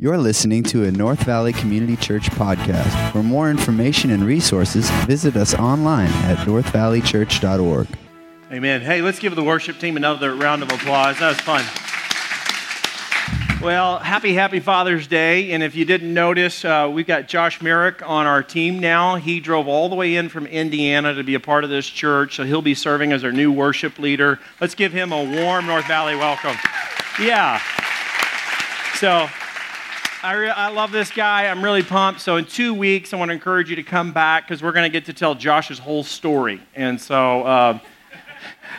You're listening to a North Valley Community Church podcast. For more information and resources, visit us online at northvalleychurch.org. Amen. Hey, let's give the worship team another round of applause. That was fun. Well, happy, happy Father's Day. And if you didn't notice, uh, we've got Josh Merrick on our team now. He drove all the way in from Indiana to be a part of this church, so he'll be serving as our new worship leader. Let's give him a warm North Valley welcome. Yeah. So, I, re- I love this guy. I'm really pumped. So, in two weeks, I want to encourage you to come back because we're going to get to tell Josh's whole story. And so, uh,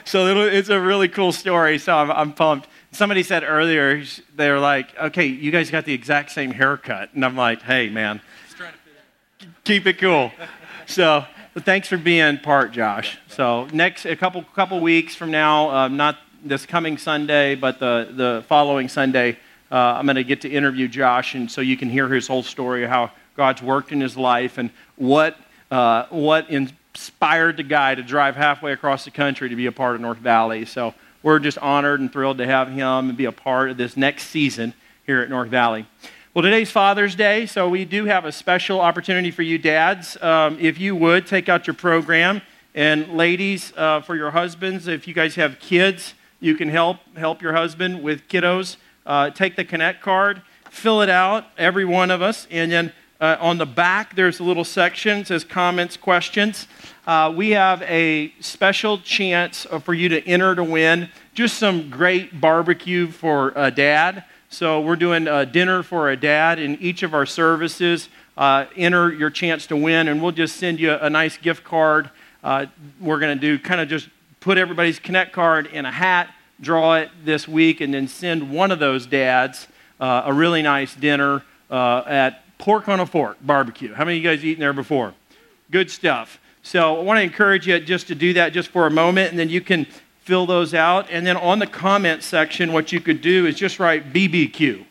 so it's a really cool story. So, I'm, I'm pumped. Somebody said earlier, they were like, okay, you guys got the exact same haircut. And I'm like, hey, man, keep it cool. so, thanks for being part, Josh. So, next, a couple, couple weeks from now, uh, not this coming Sunday, but the, the following Sunday, uh, I'm going to get to interview Josh, and so you can hear his whole story of how God's worked in his life and what, uh, what inspired the guy to drive halfway across the country to be a part of North Valley. So, we're just honored and thrilled to have him and be a part of this next season here at North Valley. Well, today's Father's Day, so we do have a special opportunity for you dads. Um, if you would, take out your program. And ladies, uh, for your husbands, if you guys have kids, you can help help your husband with kiddos. Uh, take the Connect card, fill it out, every one of us, and then uh, on the back there's a little section says comments, questions uh, we have a special chance for you to enter to win just some great barbecue for a dad. So we're doing a dinner for a dad in each of our services. Uh, enter your chance to win, and we'll just send you a nice gift card. Uh, we're going to do kind of just put everybody's Connect card in a hat, draw it this week, and then send one of those dads uh, a really nice dinner uh, at Pork on a Fork Barbecue. How many of you guys eaten there before? Good stuff. So I want to encourage you just to do that just for a moment, and then you can fill those out. And then on the comment section, what you could do is just write BBQ,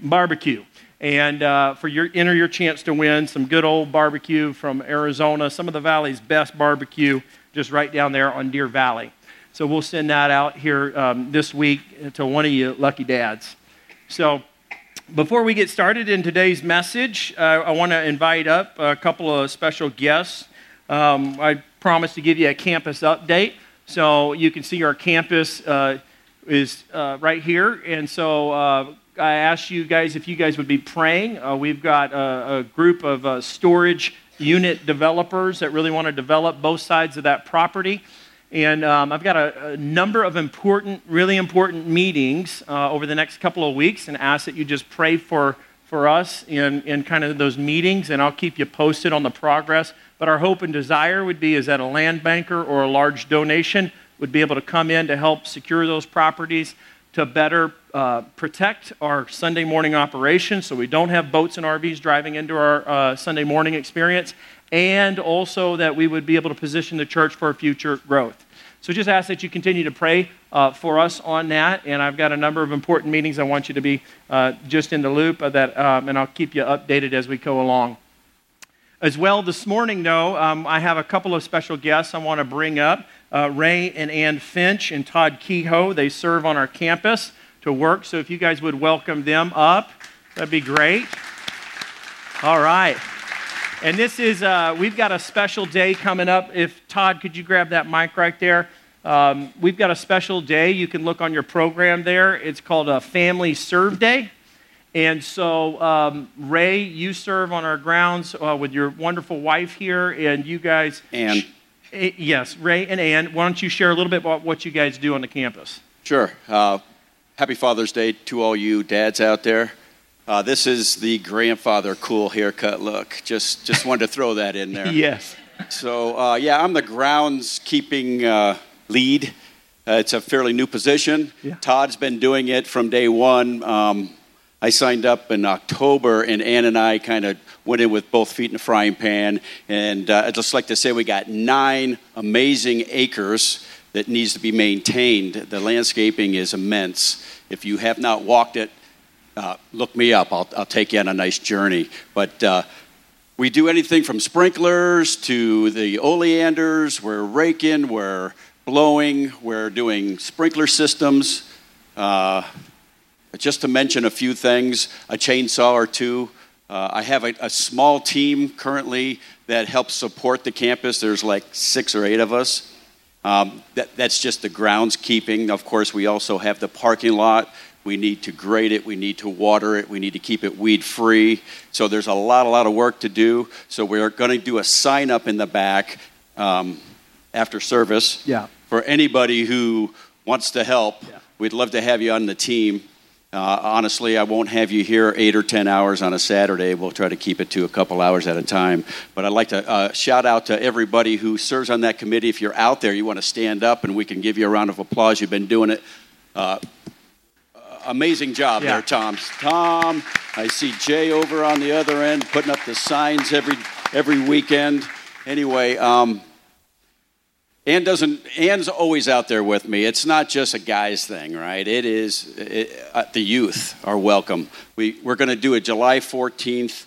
barbecue. And uh, for your enter your chance to win some good old barbecue from Arizona, some of the valley's best barbecue, just right down there on Deer Valley. So we'll send that out here um, this week to one of you lucky dads. So before we get started in today's message, uh, I want to invite up a couple of special guests. Um, I promised to give you a campus update. So you can see our campus uh, is uh, right here. And so uh, I asked you guys if you guys would be praying. Uh, we've got a, a group of uh, storage unit developers that really want to develop both sides of that property. And um, I've got a, a, number of important, really important meetings uh, over the next couple of weeks and ask that you just pray for, for us in, in kind of those meetings, and I'll keep you posted on the progress. But our hope and desire would be is that a land banker or a large donation would be able to come in to help secure those properties to better uh, protect our Sunday morning operations so we don't have boats and RVs driving into our uh, Sunday morning experience, and also that we would be able to position the church for future growth. So just ask that you continue to pray uh, for us on that. And I've got a number of important meetings I want you to be uh, just in the loop of that, um, and I'll keep you updated as we go along. As well, this morning, though, um, I have a couple of special guests I want to bring up uh, Ray and Ann Finch and Todd Kehoe. They serve on our campus to work, so if you guys would welcome them up, that'd be great. All right. And this is, uh, we've got a special day coming up. If Todd, could you grab that mic right there? Um, we've got a special day. You can look on your program there. It's called a Family Serve Day. And so, um, Ray, you serve on our grounds uh, with your wonderful wife here, and you guys. And. Sh- eh, yes, Ray and Ann, why don't you share a little bit about what you guys do on the campus? Sure. Uh, happy Father's Day to all you dads out there. Uh, this is the grandfather cool haircut look. Just, just wanted to throw that in there. yes. So, uh, yeah, I'm the groundskeeping uh, lead. Uh, it's a fairly new position. Yeah. Todd's been doing it from day one. Um, I signed up in October, and Ann and I kind of went in with both feet in the frying pan. And uh, I'd just like to say we got nine amazing acres that needs to be maintained. The landscaping is immense. If you have not walked it, uh, look me up. I'll, I'll take you on a nice journey. But uh, we do anything from sprinklers to the oleanders. We're raking, we're blowing, we're doing sprinkler systems. Uh, just to mention a few things, a chainsaw or two. Uh, I have a, a, small team currently that helps support the campus. There's like six or eight of us. Um, that, that's just the groundskeeping. Of course, we also have the parking lot. We need to grade it. We need to water it. We need to keep it weed free. So there's a lot, a lot of work to do. So we're going to do a sign up in the back um, after service yeah. For anybody who wants to help. Yeah. We'd love to have you on the team. Uh, honestly, I won't have you here eight or ten hours on a Saturday. We'll try to keep it to a couple hours at a time. But I'd like to uh, shout out to everybody who serves on that committee. If you're out there, you want to stand up and we can give you a round of applause. You've been doing it. Uh, amazing job yeah. there, Tom. Tom, I see Jay over on the other end putting up the signs every every weekend. Anyway, um, Ann doesn't. Ann's always out there with me. It's not just a guy's thing, right? It is. It, uh, the youth are welcome. We we're going to do a July 14th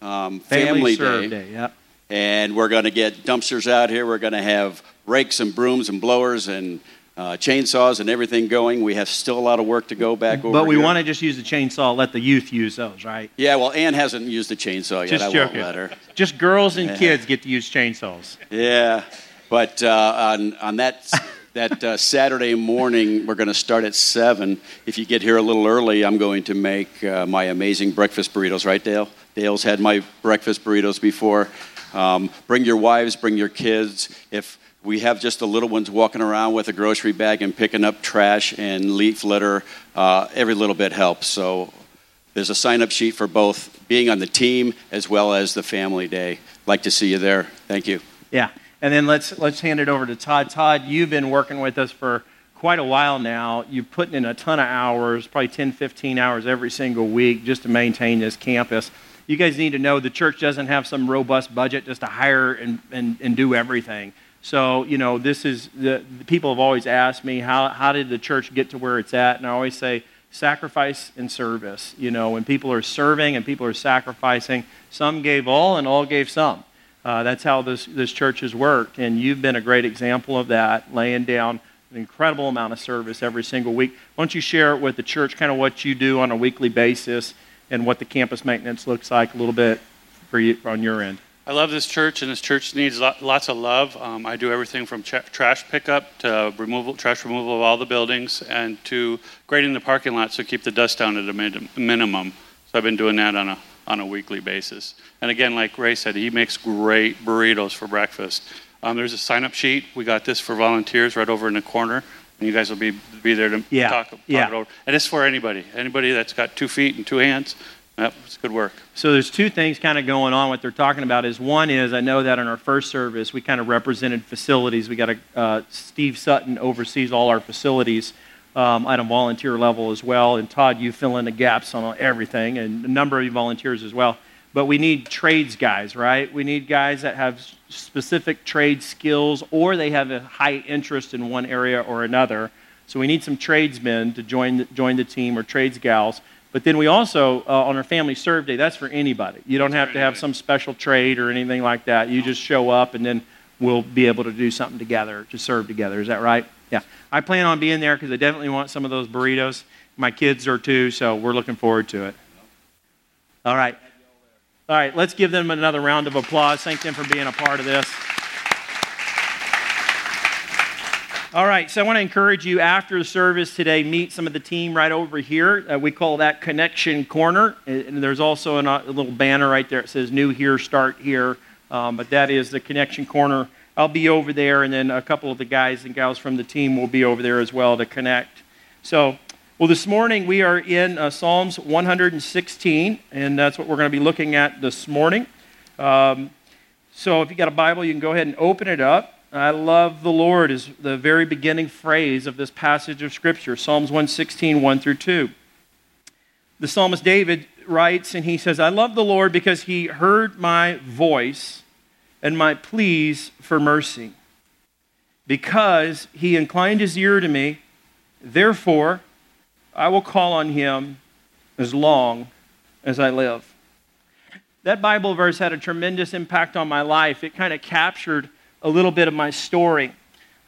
um, family, family, day, day yeah. and we're going to get dumpsters out here. We're going to have rakes and brooms and blowers and uh, chainsaws and everything going. We have still a lot of work to go back over. But we want to just use the chainsaw. Let the youth use those, right? Yeah. Well, Ann hasn't used the chainsaw yet. Just I joking. won't let her. Just girls and Yeah. kids get to use chainsaws. Yeah, but uh, on on that that uh, Saturday morning, we're going to start at seven. If you get here a little early, I'm going to make uh, my amazing breakfast burritos. Right, Dale? Dale's had my breakfast burritos before. Um, bring your wives, bring your kids. If we have just the little ones walking around with a grocery bag and picking up trash and leaf litter, uh, every little bit helps. So there's a sign up sheet for both being on the team as well as the family day. Like to see you there. Thank you. Yeah. And then let's let's hand it over to Todd. Todd, you've been working with us for quite a while now. You're putting in a ton of hours, probably 10, 15 hours every single week just to maintain this campus. You guys need to know the church doesn't have some robust budget just to hire and, and, and do everything. So, you know, this is the, the people have always asked me, how, how did the church get to where it's at? And I always say, sacrifice and service. You know, when people are serving and people are sacrificing, some gave all and all gave some. Uh, that's how this, this church has worked. And you've been a great example of that, laying down an incredible amount of service every single week. Why don't you share with the church kind of what you do on a weekly basis and what the campus maintenance looks like a little bit for you on your end? I love this church, and this church needs lots of love. Um, I do everything from ch- trash pickup to removal, trash removal of all the buildings, and to grading the parking lot so keep the dust down at a min- minimum. So I've been doing that on a on a weekly basis. And again, like Ray said, he makes great burritos for breakfast. Um, there's a sign-up sheet. We got this for volunteers right over in the corner, and you guys will be be there to Yeah, talk, talk yeah. it over. And it's for anybody, anybody that's got two feet and two hands. Yep, it's good work. So there's two things kind of going on. What they're talking about is one is I know that in our first service we kind of represented facilities. We got a uh, Steve Sutton oversees all our facilities um, at a volunteer level as well, and Todd, you fill in the gaps on everything, and a number of you volunteers as well. But we need trades guys, right? We need guys that have specific trade skills or they have a high interest in one area or another. So we need some tradesmen to join the, join the team or trades gals. But then we also, uh, on our family serve day, that's for anybody. You don't have to have some special trade or anything like that. You just show up and then we'll be able to do something together, to serve together. Is that right? Yeah. I plan on being there because I definitely want some of those burritos. My kids are too, so we're looking forward to it. All right. All right, let's give them another round of applause. Thank them for being a part of this. All right, so I want to encourage you after the service today, meet some of the team right over here. Uh, we call that Connection Corner. And there's also an, a little banner right there. It says New Here, Start Here. Um, but that is the Connection Corner. I'll be over there, and then a couple of the guys and gals from the team will be over there as well to connect. So, well, this morning we are in uh, Psalms 116, and that's what we're going to be looking at this morning. Um, so, if you got a Bible, you can go ahead and open it up. I love the Lord is the very beginning phrase of this passage of Scripture, Psalms 116, 1 through 2. The psalmist David writes, and he says, I love the Lord because he heard my voice and my pleas for mercy. Because he inclined his ear to me, therefore I will call on him as long as I live. That Bible verse had a tremendous impact on my life. It kind of captured a little bit of my story.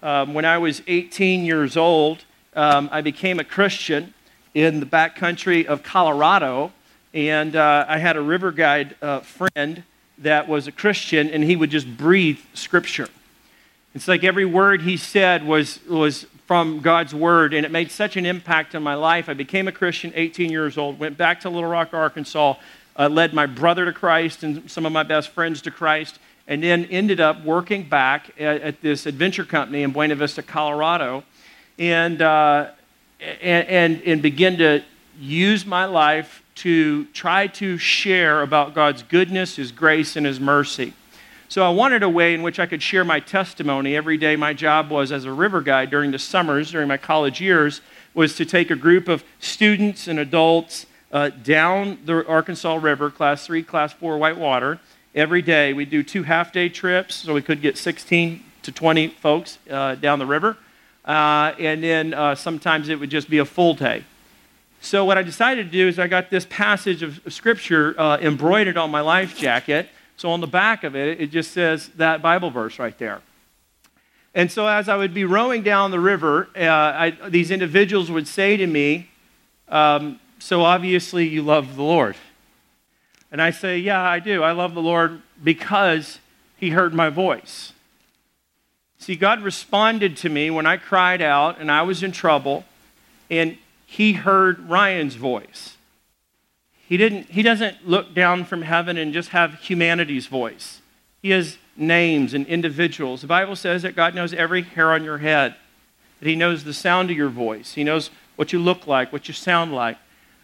Um, when I was 18 years old, um, I became a Christian, in the back country of Colorado, and uh, I had a river guide uh, friend that was a Christian, and he would just breathe scripture. It's like every word he said was, was from God's word, and it made such an impact on my life. I became a Christian 18 years old, went back to Little Rock, Arkansas, uh, led my brother to Christ and some of my best friends to Christ, and then ended up working back at, at this adventure company in Buena Vista, Colorado, and, uh, and, and, and begin to use my life to try to share about God's goodness, His grace, and His mercy. So I wanted a way in which I could share my testimony every day. My job was as a river guide during the summers, during my college years, was to take a group of students and adults uh, down the Arkansas River, class three, class four whitewater. Every day we'd do two half day trips, so we could get 16 to 20 folks uh, down the river. Uh, and then uh, sometimes it would just be a full day. So, what I decided to do is I got this passage of scripture uh, embroidered on my life jacket. So, on the back of it, it just says that Bible verse right there. And so, as I would be rowing down the river, uh, I, these individuals would say to me, um, So, obviously, you love the Lord. And I say, Yeah, I do. I love the Lord because he heard my voice. See, God responded to me when I cried out and I was in trouble, and he heard Ryan's voice. He, didn't, he doesn't look down from heaven and just have humanity's voice. He has names and individuals. The Bible says that God knows every hair on your head, that He knows the sound of your voice, He knows what you look like, what you sound like.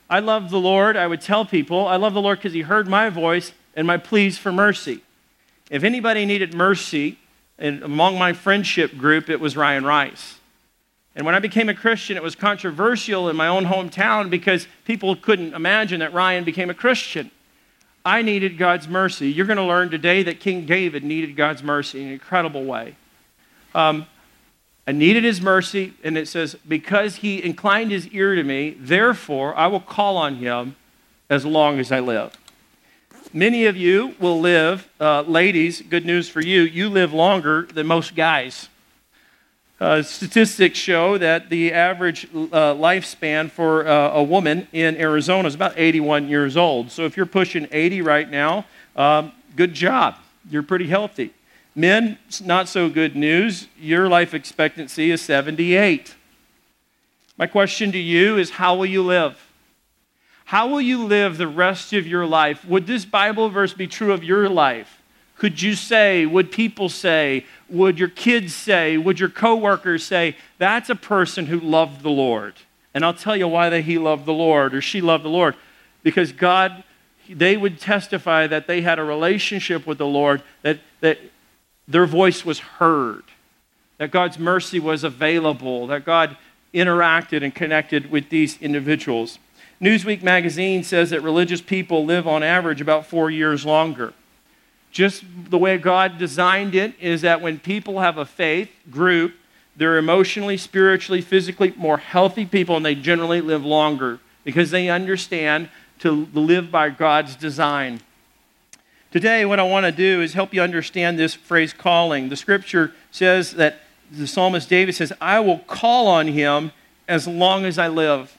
I love the Lord. I would tell people, I love the Lord because He heard my voice and my pleas for mercy. If anybody needed mercy, and among my friendship group, it was Ryan Rice. And when I became a Christian, it was controversial in my own hometown because people couldn't imagine that Ryan became a Christian. I needed God's mercy. You're going to learn today that King David needed God's mercy in an incredible way. Um, I needed his mercy, and it says, Because he inclined his ear to me, therefore I will call on him as long as I live. Many of you will live, uh, ladies, good news for you, you live longer than most guys. Uh, statistics show that the average uh, lifespan for uh, a woman in Arizona is about 81 years old. So if you're pushing 80 right now, um, good job. You're pretty healthy. Men, it's not so good news. Your life expectancy is 78. My question to you is how will you live? How will you live the rest of your life? Would this Bible verse be true of your life? Could you say, would people say, would your kids say, would your coworkers say, that's a person who loved the Lord? And I'll tell you why that he loved the Lord or she loved the Lord. Because God, they would testify that they had a relationship with the Lord, that, that their voice was heard, that God's mercy was available, that God interacted and connected with these individuals. Newsweek magazine says that religious people live on average about four years longer just the way God designed it is that when people have a faith group, they're emotionally, spiritually, physically more healthy people and they generally live longer because they understand to live by God's design. Today, what I want to do is help you understand this phrase calling. The scripture says that the psalmist David says, I will call on him as long as I live.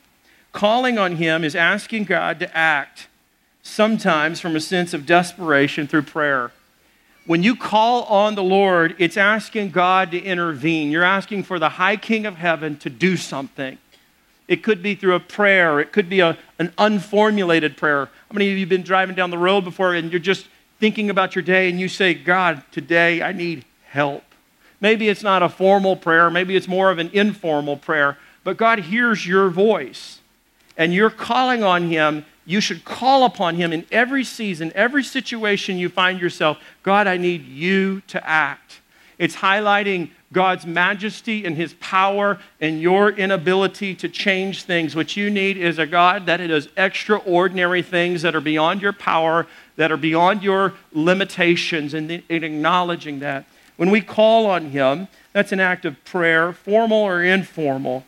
Calling on him is asking God to act sometimes from a sense of desperation through prayer. When you call on the Lord, it's asking God to intervene. You're asking for the high king of heaven to do something. It could be through a prayer, it could be a, an unformulated prayer. How many of you have been driving down the road before and you're just thinking about your day and you say, God, today I need help? Maybe it's not a formal prayer, maybe it's more of an informal prayer, but God hears your voice and you're calling on Him you should call upon Him in every season, every situation you find yourself. God, I need you to act. It's highlighting God's majesty and His power and your inability to change things. What you need is a God that does extraordinary things that are beyond your power, that are beyond your limitations, and, and acknowledging that. When we call on Him, that's an act of prayer, formal or informal.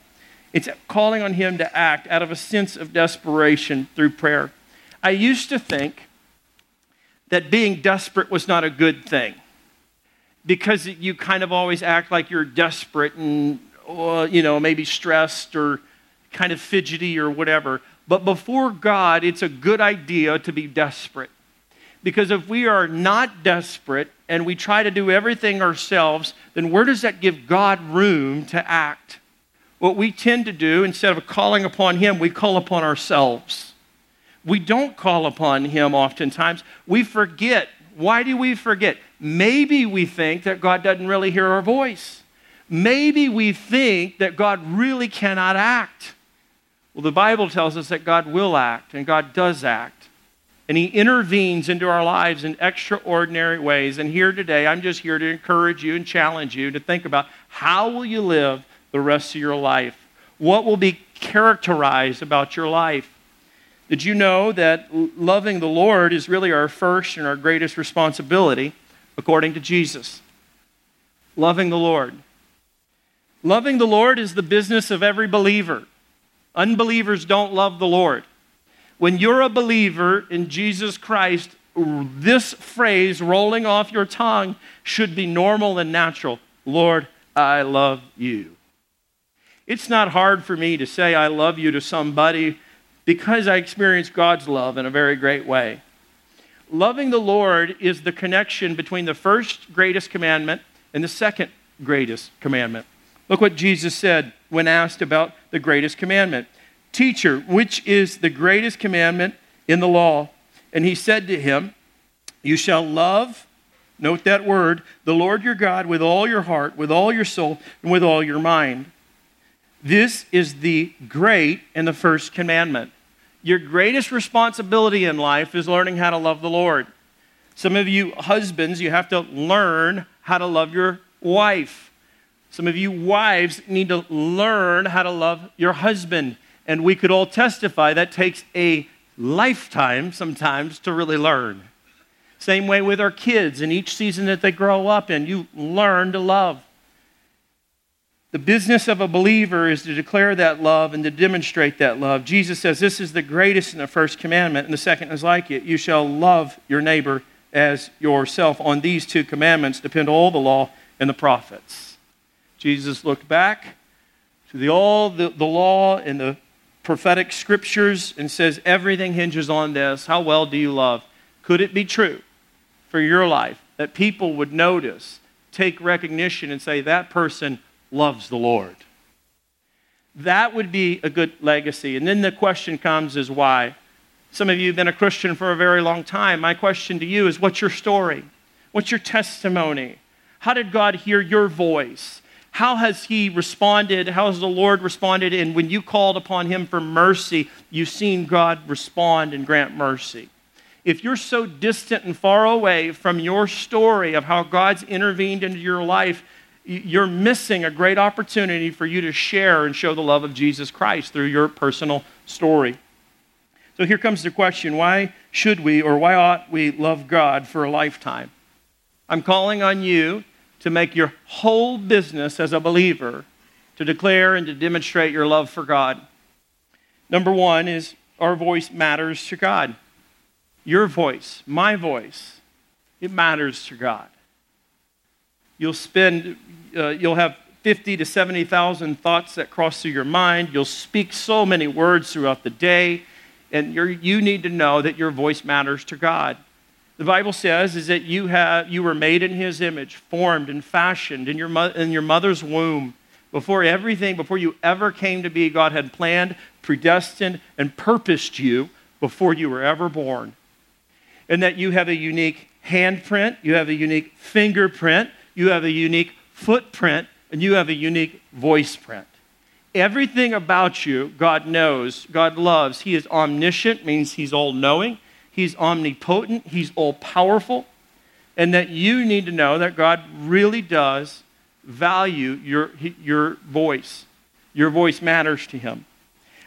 It's calling on Him to act out of a sense of desperation through prayer. I used to think that being desperate was not a good thing because you kind of always act like you're desperate and, you know, maybe stressed or kind of fidgety or whatever. But before God, it's a good idea to be desperate. Because if we are not desperate and we try to do everything ourselves, then where does that give God room to act? What we tend to do, instead of calling upon Him, we call upon ourselves. We don't call upon Him oftentimes. We forget. Why do we forget? Maybe we think that God doesn't really hear our voice. Maybe we think that God really cannot act. Well, the Bible tells us that God will act, and God does act. And He intervenes into our lives in extraordinary ways. And here today, I'm just here to encourage you and challenge you to think about how will you live the rest of your life? What will be characterized about your life? Did you know that loving the Lord is really our first and our greatest responsibility, according to Jesus? Loving the Lord. Loving the Lord is the business of every believer. Unbelievers don't love the Lord. When you're a believer in Jesus Christ, this phrase rolling off your tongue should be normal and natural. Lord, I love you. It's not hard for me to say I love you to somebody because I experience God's love in a very great way. Loving the Lord is the connection between the first greatest commandment and the second greatest commandment. Look what Jesus said when asked about the greatest commandment Teacher, which is the greatest commandment in the law? And he said to him, You shall love, note that word, the Lord your God with all your heart, with all your soul, and with all your mind. This is the great and the first commandment. Your greatest responsibility in life is learning how to love the Lord. Some of you husbands, you have to learn how to love your wife. Some of you wives need to learn how to love your husband. And we could all testify that takes a lifetime sometimes to really learn. Same way with our kids. In each season that they grow up in, you learn to love. The business of a believer is to declare that love and to demonstrate that love. Jesus says this is the greatest and the first commandment, and the second is like it. You shall love your neighbor as yourself. On these two commandments depend all the law and the prophets. Jesus looked back to the, all the, the law and the prophetic scriptures and says, Everything hinges on this. How well do you love? Could it be true for your life that people would notice, take recognition, and say, That person loves the Lord? That would be a good legacy. And then the question comes is why? Some of you have been a Christian for a very long time. My question to you is what's your story? What's your testimony? How did God hear your voice? How has he responded? How has the Lord responded? And when you called upon him for mercy, you've seen God respond and grant mercy. If you're so distant and far away from your story of how God's intervened into your life, you're missing a great opportunity for you to share and show the love of Jesus Christ through your personal story. So here comes the question why should we or why ought we love God for a lifetime? I'm calling on you to make your whole business as a believer to declare and to demonstrate your love for God. Number one is our voice matters to God. Your voice, my voice, it matters to God. You'll spend, uh, you'll have 50 to 70,000 thoughts that cross through your mind. You'll speak so many words throughout the day, and you need to know that your voice matters to God the Bible says is that you, have, you were made in his image, formed and fashioned in your, mo- in your mother's womb. Before everything, before you ever came to be, God had planned, predestined, and purposed you before you were ever born. And that you have a unique handprint, you have a unique fingerprint, you have a unique footprint, and you have a unique voice print. Everything about you, God knows, God loves. He is omniscient, means He's all knowing. He's omnipotent, He's all powerful, and that you need to know that God really does value your, your voice. Your voice matters to Him.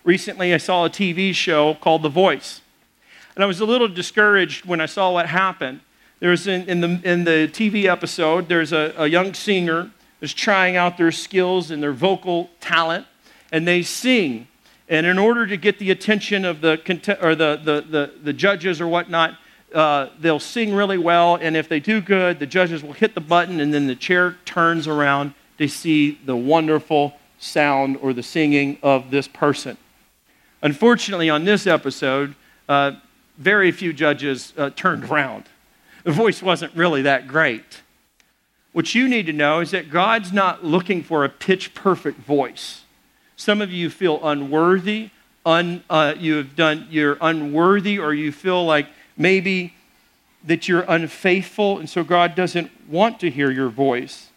Recently, I saw a TV show called The Voice, and I was a little discouraged when I saw what happened. There's in, in, the, in the TV episode, there's a, a young singer who's trying out their skills and their vocal talent, and they sing and in order to get the attention of the, or the, the, the, the judges or whatnot, uh, they'll sing really well. And if they do good, the judges will hit the button, and then the chair turns around to see the wonderful sound or the singing of this person. Unfortunately, on this episode, uh, very few judges uh, turned around. The voice wasn't really that great. What you need to know is that God's not looking for a pitch perfect voice. Some of you feel unworthy, un, uh, you have done, you're unworthy, or you feel like maybe that you're unfaithful, and so God doesn't want to hear your voice.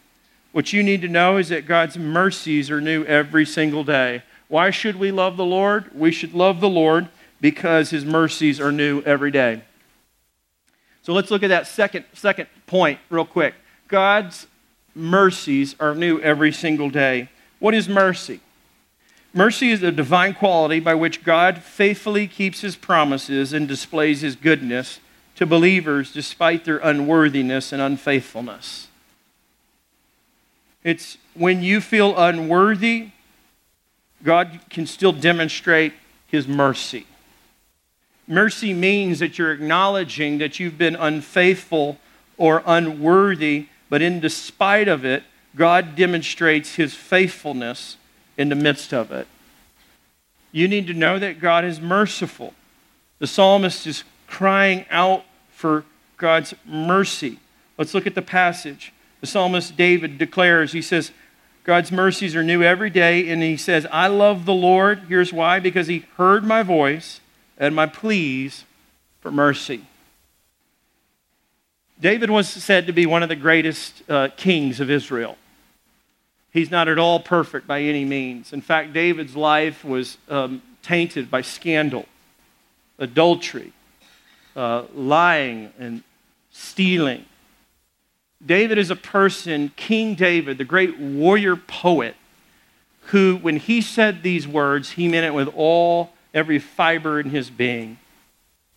What you need to know is that God's mercies are new every single day. Why should we love the Lord? We should love the Lord because his mercies are new every day. So let's look at that second, second point real quick. God's mercies are new every single day. What is mercy? Mercy is a divine quality by which God faithfully keeps his promises and displays his goodness to believers despite their unworthiness and unfaithfulness. It's when you feel unworthy, God can still demonstrate his mercy. Mercy means that you're acknowledging that you've been unfaithful or unworthy but in despite of it, God demonstrates his faithfulness in the midst of it. You need to know that God is merciful. The psalmist is crying out for God's mercy. Let's look at the passage. The psalmist David declares, he says, God's mercies are new every day, and he says, I love the Lord. Here's why because he heard my voice and my pleas for mercy. David was said to be one of the greatest uh, kings of Israel. He's not at all perfect by any means. In fact, David's life was um, tainted by scandal, adultery, uh, lying, and stealing. David is a person, King David, the great warrior poet, who, when he said these words, he meant it with all, every fiber in his being.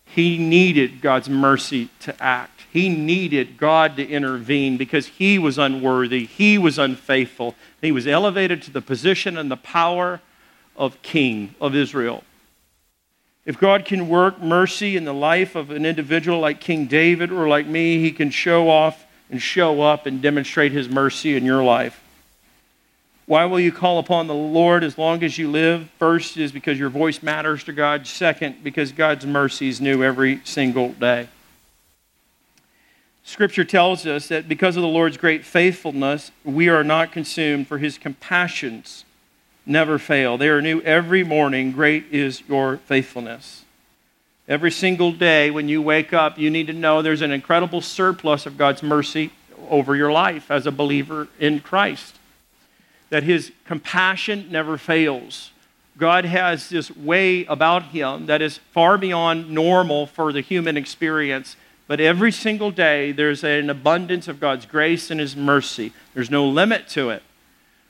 He needed God's mercy to act. He needed God to intervene because he was unworthy, he was unfaithful. He was elevated to the position and the power of king of Israel. If God can work mercy in the life of an individual like King David or like me, he can show off and show up and demonstrate his mercy in your life. Why will you call upon the Lord as long as you live? First is because your voice matters to God. Second, because God's mercy is new every single day. Scripture tells us that because of the Lord's great faithfulness, we are not consumed, for his compassions never fail. They are new every morning. Great is your faithfulness. Every single day when you wake up, you need to know there's an incredible surplus of God's mercy over your life as a believer in Christ. That his compassion never fails. God has this way about him that is far beyond normal for the human experience but every single day, there's an abundance of God's grace and His mercy. There's no limit to it.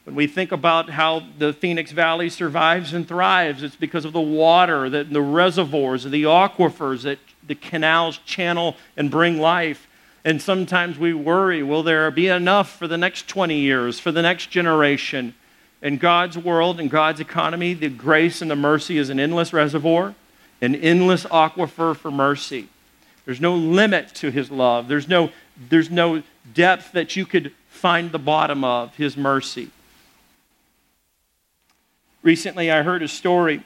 When we think about how the Phoenix Valley survives and thrives, it's because of the water, the, the reservoirs, the aquifers that the canals channel and bring life. And sometimes we worry will there be enough for the next 20 years, for the next generation? In God's world, in God's economy, the grace and the mercy is an endless reservoir, an endless aquifer for mercy. There's no limit to his love. There's no, there's no depth that you could find the bottom of his mercy. Recently, I heard a story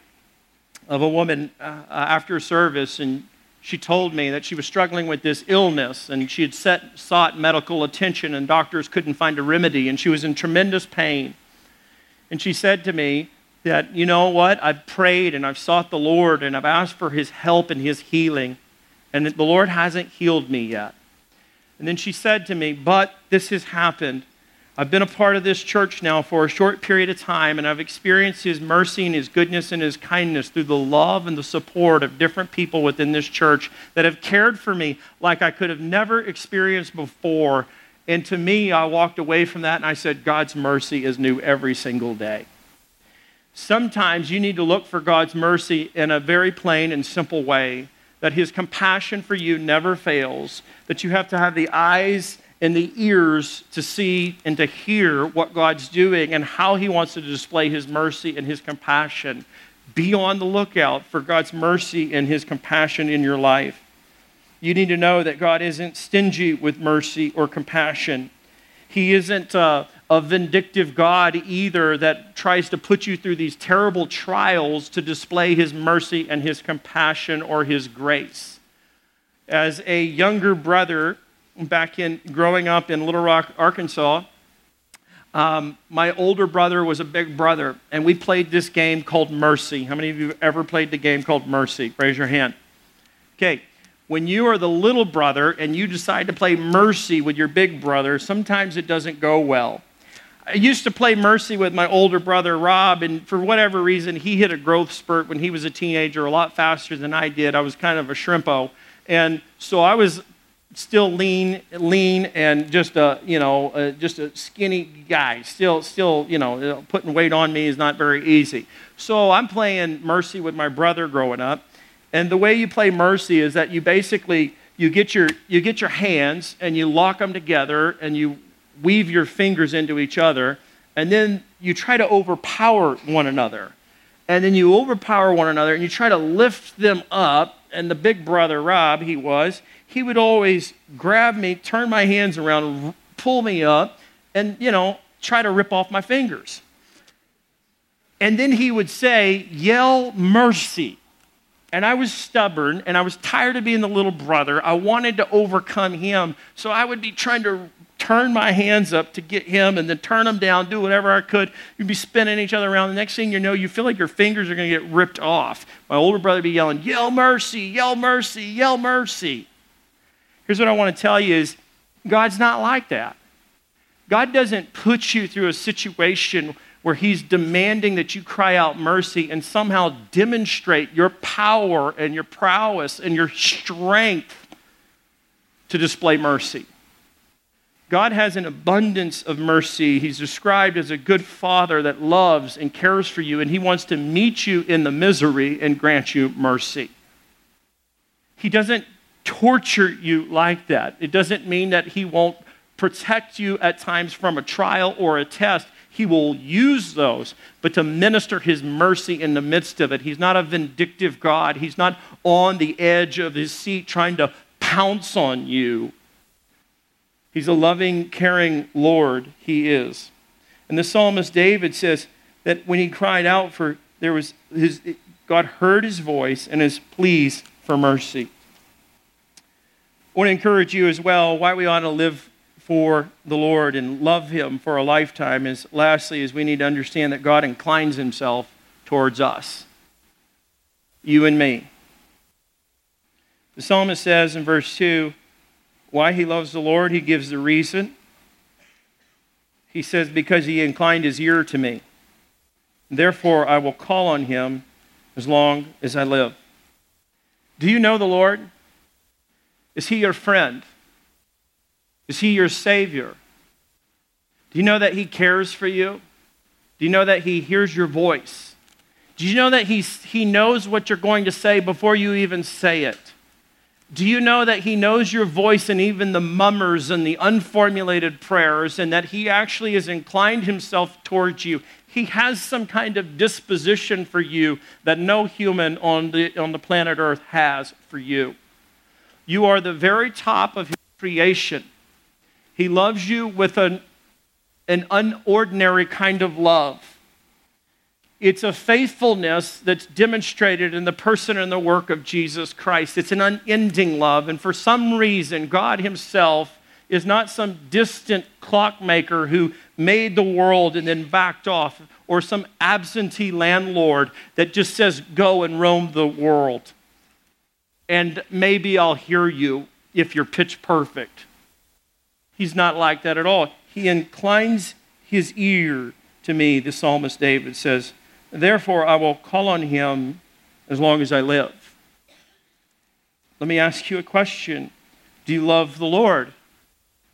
of a woman uh, after service, and she told me that she was struggling with this illness, and she had set, sought medical attention, and doctors couldn't find a remedy, and she was in tremendous pain. And she said to me that, you know what, I've prayed and I've sought the Lord, and I've asked for his help and his healing and the Lord hasn't healed me yet. And then she said to me, But this has happened. I've been a part of this church now for a short period of time, and I've experienced His mercy and His goodness and His kindness through the love and the support of different people within this church that have cared for me like I could have never experienced before. And to me, I walked away from that and I said, God's mercy is new every single day. Sometimes you need to look for God's mercy in a very plain and simple way that his compassion for you never fails, that you have to have the eyes and the ears to see and to hear what God's doing and how he wants to display his mercy and his compassion. Be on the lookout for God's mercy and his compassion in your life. You need to know that God isn't stingy with mercy or compassion. He isn't uh, a vindictive God either that tries to put you through these terrible trials to display his mercy and his compassion or his grace. As a younger brother, back in growing up in Little Rock, Arkansas, um, my older brother was a big brother, and we played this game called Mercy. How many of you have ever played the game called Mercy? Raise your hand. Okay, when you are the little brother and you decide to play Mercy with your big brother, sometimes it doesn't go well. I used to play Mercy with my older brother, Rob, and for whatever reason, he hit a growth spurt when he was a teenager a lot faster than I did. I was kind of a shrimpo. And so I was still lean, lean, and just a you know uh, just a skinny guy. Still, still you know putting weight on me is not very easy. So I'm playing Mercy with my brother growing up, and the way you play Mercy is that you basically you get your you get your hands and you lock them together and you weave your fingers into each other, and then you try to overpower one another. And then you overpower one another and you try to lift them up. And the big brother, Rob, he was, he would always grab me, turn my hands around, pull me up, and, you know, try to rip off my fingers. And then he would say, Yell mercy. And I was stubborn and I was tired of being the little brother. I wanted to overcome him. So I would be trying to turn my hands up to get him and then turn them down, do whatever I could. You'd be spinning each other around. The next thing you know, you feel like your fingers are going to get ripped off. My older brother would be yelling, Yell mercy, yell mercy, yell mercy. Here's what I want to tell you is God's not like that. God doesn't put you through a situation where he's demanding that you cry out mercy and somehow demonstrate your power and your prowess and your strength to display mercy. God has an abundance of mercy. He's described as a good father that loves and cares for you, and he wants to meet you in the misery and grant you mercy. He doesn't torture you like that. It doesn't mean that He won't protect you at times from a trial or a test. He will use those, but to minister His mercy in the midst of it. He's not a vindictive God. He's not on the edge of His seat trying to pounce on you. He's a loving, caring Lord. He is. And the psalmist David says that when he cried out for, there was his, God heard his voice and his pleas for mercy. I want to encourage you as well why we ought to live for the Lord and love Him for a lifetime is lastly is we need to understand that God inclines Himself towards us, you and me. The psalmist says in verse 2 why he loves the Lord, he gives the reason. He says, Because he inclined his ear to me. Therefore, I will call on him as long as I live. Do you know the Lord? Is he your friend? Is he your Savior? Do you know that he cares for you? Do you know that he hears your voice? Do you know that he, he knows what you're going to say before you even say it? Do you know that he knows your voice and even the mummers and the unformulated prayers, and that he actually has inclined himself towards you? He has some kind of disposition for you that no human on the, on the planet Earth has for you. You are the very top of His creation. He loves you with an, an unordinary kind of love. It's a faithfulness that's demonstrated in the person and the work of Jesus Christ. It's an unending love. And for some reason, God Himself is not some distant clockmaker who made the world and then backed off, or some absentee landlord that just says, go and roam the world and maybe I'll hear you if you're pitch perfect. He's not like that at all. He inclines his ear to me, the psalmist David says, Therefore I will call on him as long as I live. Let me ask you a question Do you love the Lord?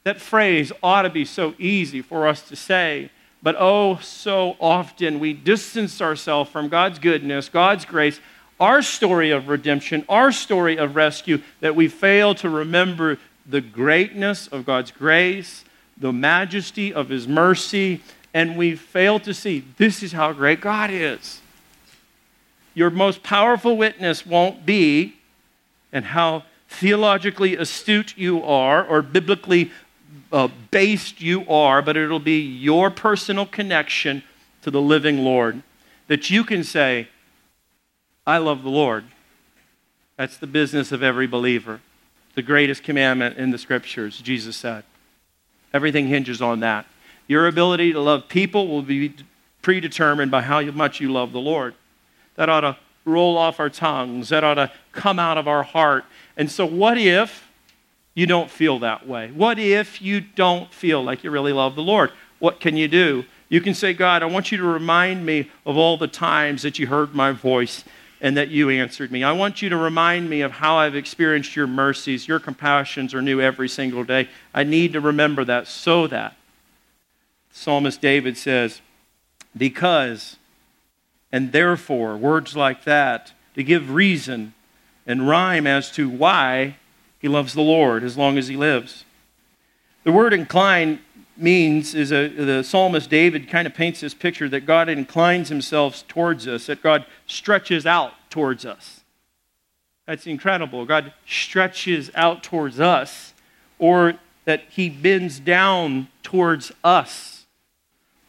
That phrase ought to be so easy for us to say, but oh, so often we distance ourselves from God's goodness, God's grace, our story of redemption, our story of rescue, that we fail to remember the greatness of God's grace, the majesty of His mercy, and we fail to see this is how great God is. Your most powerful witness won't be and how theologically astute you are or biblically uh, based you are, but it'll be your personal connection to the living Lord. That you can say, I love the Lord. That's the business of every believer. The greatest commandment in the scriptures, Jesus said. Everything hinges on that. Your ability to love people will be predetermined by how much you love the Lord. That ought to roll off our tongues, that ought to come out of our heart. And so, what if you don't feel that way? What if you don't feel like you really love the Lord? What can you do? You can say, God, I want you to remind me of all the times that you heard my voice and that you answered me. I want you to remind me of how I've experienced your mercies. Your compassions are new every single day. I need to remember that so that. Psalmist David says, because and therefore, words like that to give reason and rhyme as to why he loves the Lord as long as he lives. The word incline means is a, the psalmist David kind of paints this picture that God inclines himself towards us, that God stretches out towards us. That's incredible. God stretches out towards us, or that he bends down towards us,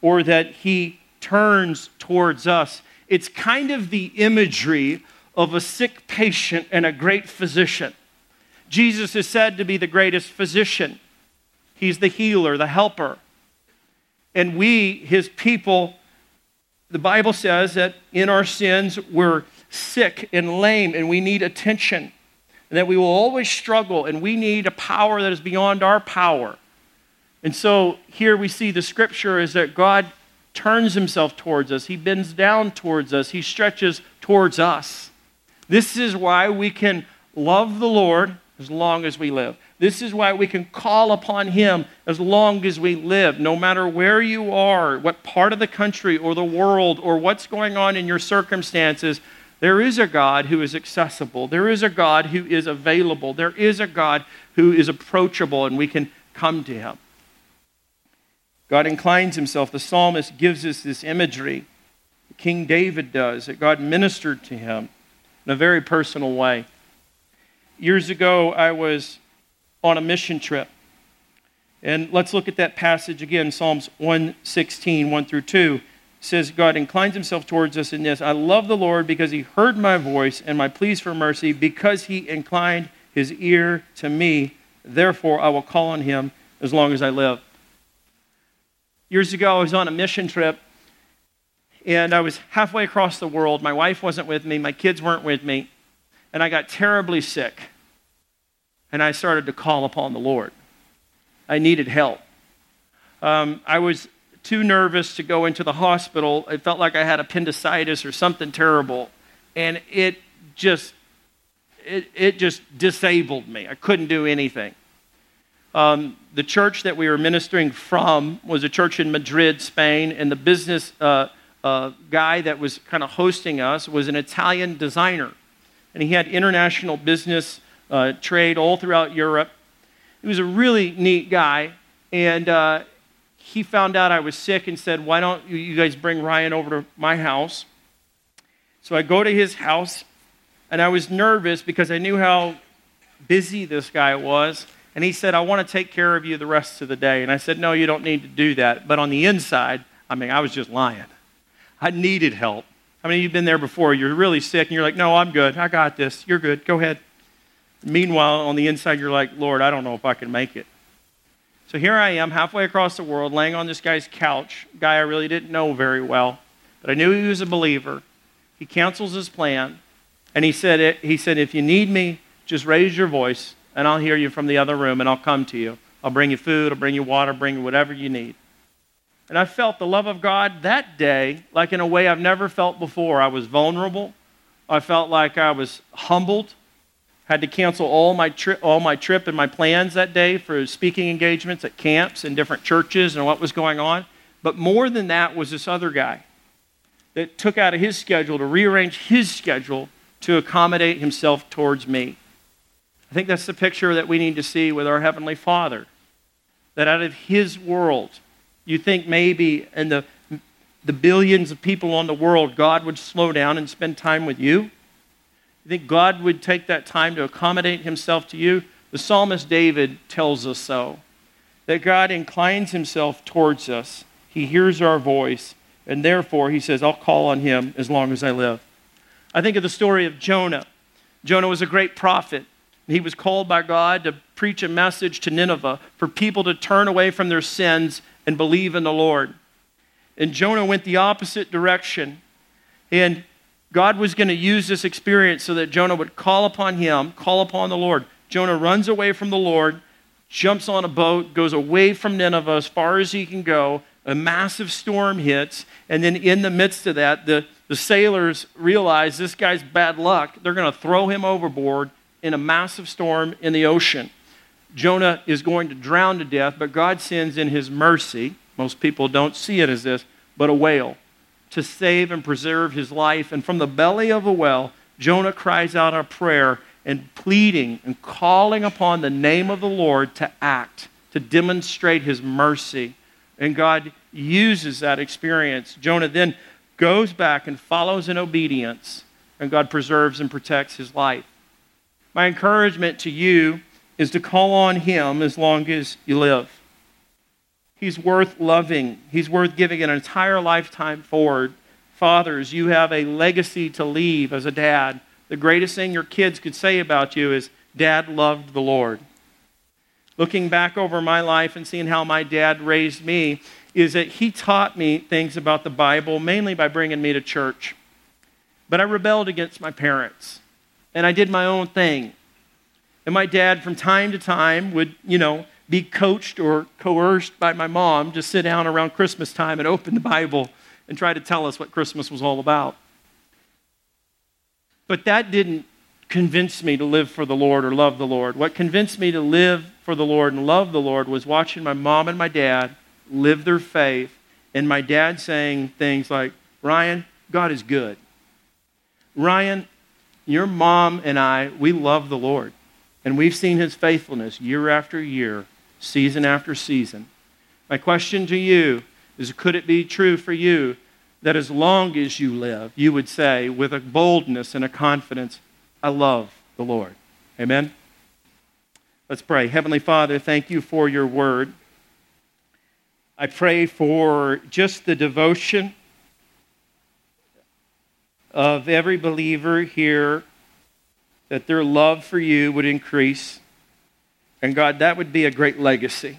or that he turns towards us. It's kind of the imagery of a sick patient and a great physician. Jesus is said to be the greatest physician. He's the healer, the helper. And we, his people, the Bible says that in our sins we're sick and lame and we need attention. And that we will always struggle and we need a power that is beyond our power. And so here we see the scripture is that God turns himself towards us, he bends down towards us, he stretches towards us. This is why we can love the Lord as long as we live. This is why we can call upon Him as long as we live, no matter where you are, what part of the country or the world, or what's going on in your circumstances. There is a God who is accessible. There is a God who is available. There is a God who is approachable, and we can come to Him. God inclines Himself. The psalmist gives us this imagery. King David does, that God ministered to him in a very personal way. Years ago, I was on a mission trip. And let's look at that passage again, Psalms 116, 1 through 2. Says, God inclines himself towards us in this. I love the Lord because he heard my voice and my pleas for mercy, because he inclined his ear to me. Therefore, I will call on him as long as I live. Years ago, I was on a mission trip, and I was halfway across the world. My wife wasn't with me, my kids weren't with me, and I got terribly sick and I started to call upon the Lord. I needed help. Um, I was too nervous to go into the hospital. It felt like I had appendicitis or something terrible, and it just it, it just disabled me. I couldn't do anything. Um, the church that we were ministering from was a church in Madrid, Spain, and the business uh, uh, guy that was kind of hosting us was an Italian designer, and he had international business uh, trade all throughout Europe. He was a really neat guy, and uh, he found out I was sick and said, Why don't you guys bring Ryan over to my house? So I go to his house, and I was nervous because I knew how busy this guy was. And he said, I want to take care of you the rest of the day. And I said, No, you don't need to do that. But on the inside, I mean, I was just lying. I needed help. I mean, you've been there before. You're really sick, and you're like, No, I'm good. I got this. You're good. Go ahead. Meanwhile, on the inside, you're like, Lord, I don't know if I can make it. So here I am, halfway across the world, laying on this guy's couch, guy I really didn't know very well, but I knew he was a believer. He cancels his plan, and he said, he said, if you need me, just raise your voice, and I'll hear you from the other room, and I'll come to you. I'll bring you food, I'll bring you water, bring you whatever you need. And I felt the love of God that day like in a way I've never felt before. I was vulnerable. I felt like I was humbled had to cancel all my, tri- all my trip and my plans that day for speaking engagements at camps and different churches and what was going on. But more than that was this other guy that took out of his schedule to rearrange his schedule to accommodate himself towards me. I think that's the picture that we need to see with our Heavenly Father. That out of His world, you think maybe in the, the billions of people on the world, God would slow down and spend time with you? You think God would take that time to accommodate himself to you? The psalmist David tells us so. that God inclines himself towards us. He hears our voice, and therefore he says, I'll call on him as long as I live. I think of the story of Jonah. Jonah was a great prophet. He was called by God to preach a message to Nineveh for people to turn away from their sins and believe in the Lord. And Jonah went the opposite direction. And God was going to use this experience so that Jonah would call upon him, call upon the Lord. Jonah runs away from the Lord, jumps on a boat, goes away from Nineveh as far as he can go. A massive storm hits, and then in the midst of that, the, the sailors realize this guy's bad luck. They're going to throw him overboard in a massive storm in the ocean. Jonah is going to drown to death, but God sends in his mercy. Most people don't see it as this, but a whale to save and preserve his life. And from the belly of a well, Jonah cries out a prayer and pleading and calling upon the name of the Lord to act, to demonstrate his mercy. And God uses that experience. Jonah then goes back and follows in obedience, and God preserves and protects his life. My encouragement to you is to call on him as long as you live. He's worth loving. He's worth giving an entire lifetime forward. Fathers, you have a legacy to leave as a dad. The greatest thing your kids could say about you is, Dad loved the Lord. Looking back over my life and seeing how my dad raised me, is that he taught me things about the Bible, mainly by bringing me to church. But I rebelled against my parents, and I did my own thing. And my dad, from time to time, would, you know, be coached or coerced by my mom to sit down around Christmas time and open the Bible and try to tell us what Christmas was all about. But that didn't convince me to live for the Lord or love the Lord. What convinced me to live for the Lord and love the Lord was watching my mom and my dad live their faith, and my dad saying things like, Ryan, God is good. Ryan, your mom and I, we love the Lord. And we've seen his faithfulness year after year season after season. My question to you is could it be true for you that as long as you live, you would say with a boldness and a confidence, I love the Lord? Amen? Let's pray. Heavenly Father, thank you for your word. I pray for just the devotion of every believer here, that their love for you would increase and God, that would be a great legacy.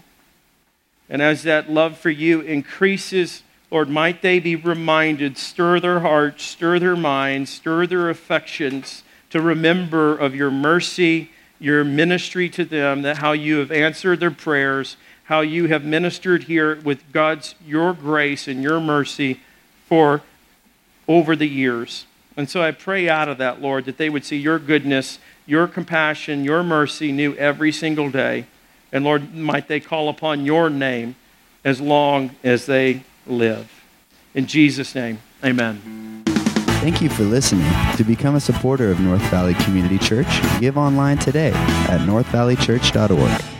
And as that love for you increases, Lord, might they be reminded, stir their hearts, stir their minds, stir their affections to remember of your mercy, your ministry to them, that how you have answered their prayers, how you have ministered here with God's, your grace and your mercy for over the years. And so I pray out of that, Lord, that they would see your goodness your compassion, your mercy new every single day. And Lord, might they call upon your name as long as they live. In Jesus' name, amen. Thank you for listening. To become a supporter of North Valley Community Church, give online today at northvalleychurch.org.